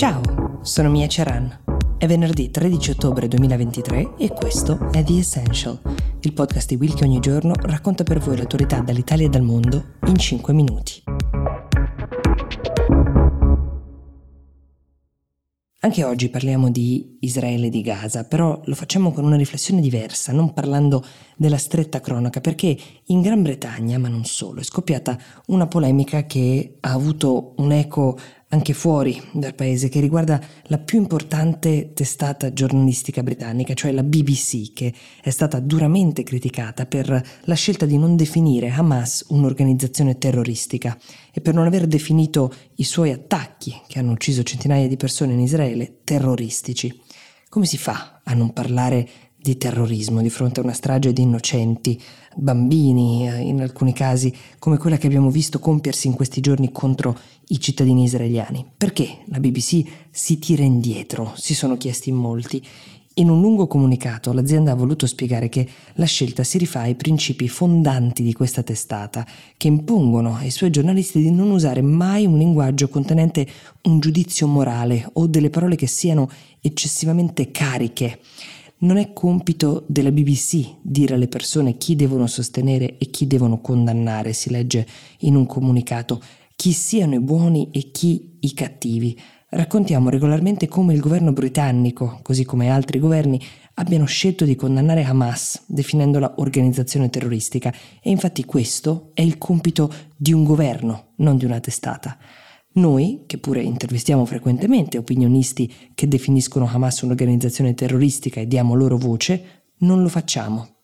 Ciao, sono Mia Ceran. È venerdì 13 ottobre 2023 e questo è The Essential, il podcast di Will che ogni giorno racconta per voi l'autorità dall'Italia e dal mondo in 5 minuti. Anche oggi parliamo di Israele e di Gaza, però lo facciamo con una riflessione diversa, non parlando della stretta cronaca, perché in Gran Bretagna, ma non solo, è scoppiata una polemica che ha avuto un eco anche fuori dal paese, che riguarda la più importante testata giornalistica britannica, cioè la BBC, che è stata duramente criticata per la scelta di non definire Hamas un'organizzazione terroristica e per non aver definito i suoi attacchi, che hanno ucciso centinaia di persone in Israele, terroristici. Come si fa a non parlare di terrorismo di fronte a una strage di innocenti, bambini eh, in alcuni casi, come quella che abbiamo visto compiersi in questi giorni contro i cittadini israeliani. Perché la BBC si tira indietro? Si sono chiesti in molti. In un lungo comunicato l'azienda ha voluto spiegare che la scelta si rifà ai principi fondanti di questa testata, che impongono ai suoi giornalisti di non usare mai un linguaggio contenente un giudizio morale o delle parole che siano eccessivamente cariche non è compito della BBC dire alle persone chi devono sostenere e chi devono condannare, si legge in un comunicato, chi siano i buoni e chi i cattivi. Raccontiamo regolarmente come il governo britannico, così come altri governi, abbiano scelto di condannare Hamas, definendola organizzazione terroristica, e infatti questo è il compito di un governo, non di una testata. Noi, che pure intervistiamo frequentemente opinionisti che definiscono Hamas un'organizzazione terroristica e diamo loro voce, non lo facciamo.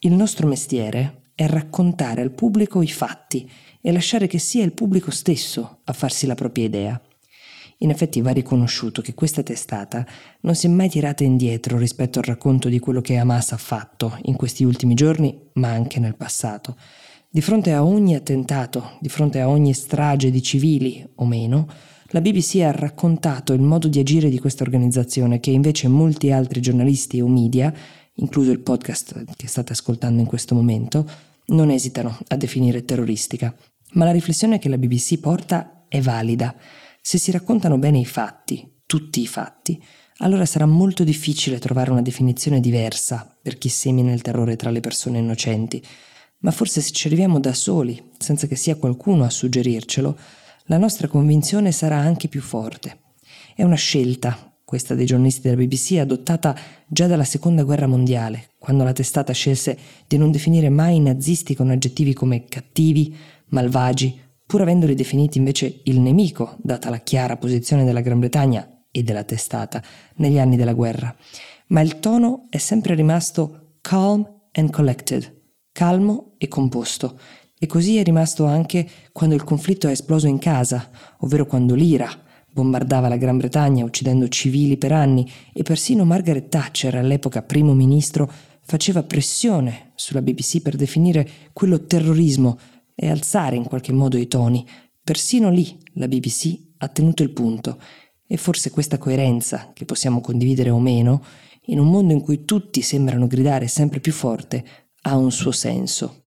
Il nostro mestiere è raccontare al pubblico i fatti e lasciare che sia il pubblico stesso a farsi la propria idea. In effetti va riconosciuto che questa testata non si è mai tirata indietro rispetto al racconto di quello che Hamas ha fatto in questi ultimi giorni, ma anche nel passato. Di fronte a ogni attentato, di fronte a ogni strage di civili o meno, la BBC ha raccontato il modo di agire di questa organizzazione che invece molti altri giornalisti o media, incluso il podcast che state ascoltando in questo momento, non esitano a definire terroristica. Ma la riflessione che la BBC porta è valida. Se si raccontano bene i fatti, tutti i fatti, allora sarà molto difficile trovare una definizione diversa per chi semina il terrore tra le persone innocenti ma forse se ci arriviamo da soli, senza che sia qualcuno a suggerircelo, la nostra convinzione sarà anche più forte. È una scelta, questa dei giornalisti della BBC, adottata già dalla Seconda Guerra Mondiale, quando la testata scelse di non definire mai i nazisti con aggettivi come cattivi, malvagi, pur avendoli definiti invece il nemico, data la chiara posizione della Gran Bretagna e della testata negli anni della guerra. Ma il tono è sempre rimasto calm and collected, calmo e composto, e così è rimasto anche quando il conflitto è esploso in casa, ovvero quando l'Ira bombardava la Gran Bretagna uccidendo civili per anni e persino Margaret Thatcher, all'epoca primo ministro, faceva pressione sulla BBC per definire quello terrorismo e alzare in qualche modo i toni. Persino lì la BBC ha tenuto il punto e forse questa coerenza, che possiamo condividere o meno, in un mondo in cui tutti sembrano gridare sempre più forte, ha un suo senso.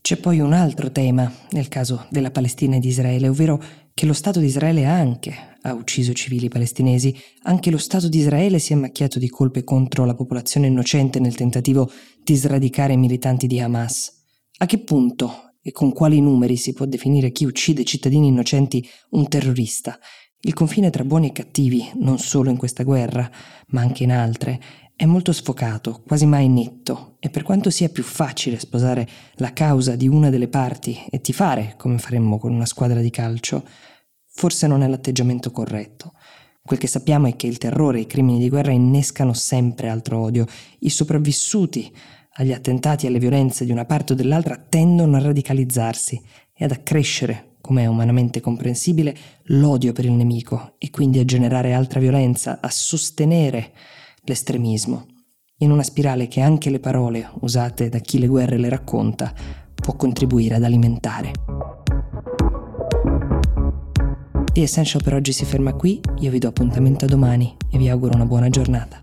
C'è poi un altro tema nel caso della Palestina e di Israele, ovvero che lo Stato di Israele anche ha ucciso civili palestinesi, anche lo Stato di Israele si è macchiato di colpe contro la popolazione innocente nel tentativo di sradicare i militanti di Hamas. A che punto e con quali numeri si può definire chi uccide cittadini innocenti un terrorista? Il confine tra buoni e cattivi, non solo in questa guerra, ma anche in altre, è molto sfocato, quasi mai netto, e per quanto sia più facile sposare la causa di una delle parti e tifare, come faremmo con una squadra di calcio, forse non è l'atteggiamento corretto. Quel che sappiamo è che il terrore e i crimini di guerra innescano sempre altro odio. I sopravvissuti agli attentati e alle violenze di una parte o dell'altra tendono a radicalizzarsi e ad accrescere, come è umanamente comprensibile, l'odio per il nemico e quindi a generare altra violenza, a sostenere l'estremismo, in una spirale che anche le parole usate da chi le guerre le racconta può contribuire ad alimentare. The Essential per oggi si ferma qui, io vi do appuntamento a domani e vi auguro una buona giornata.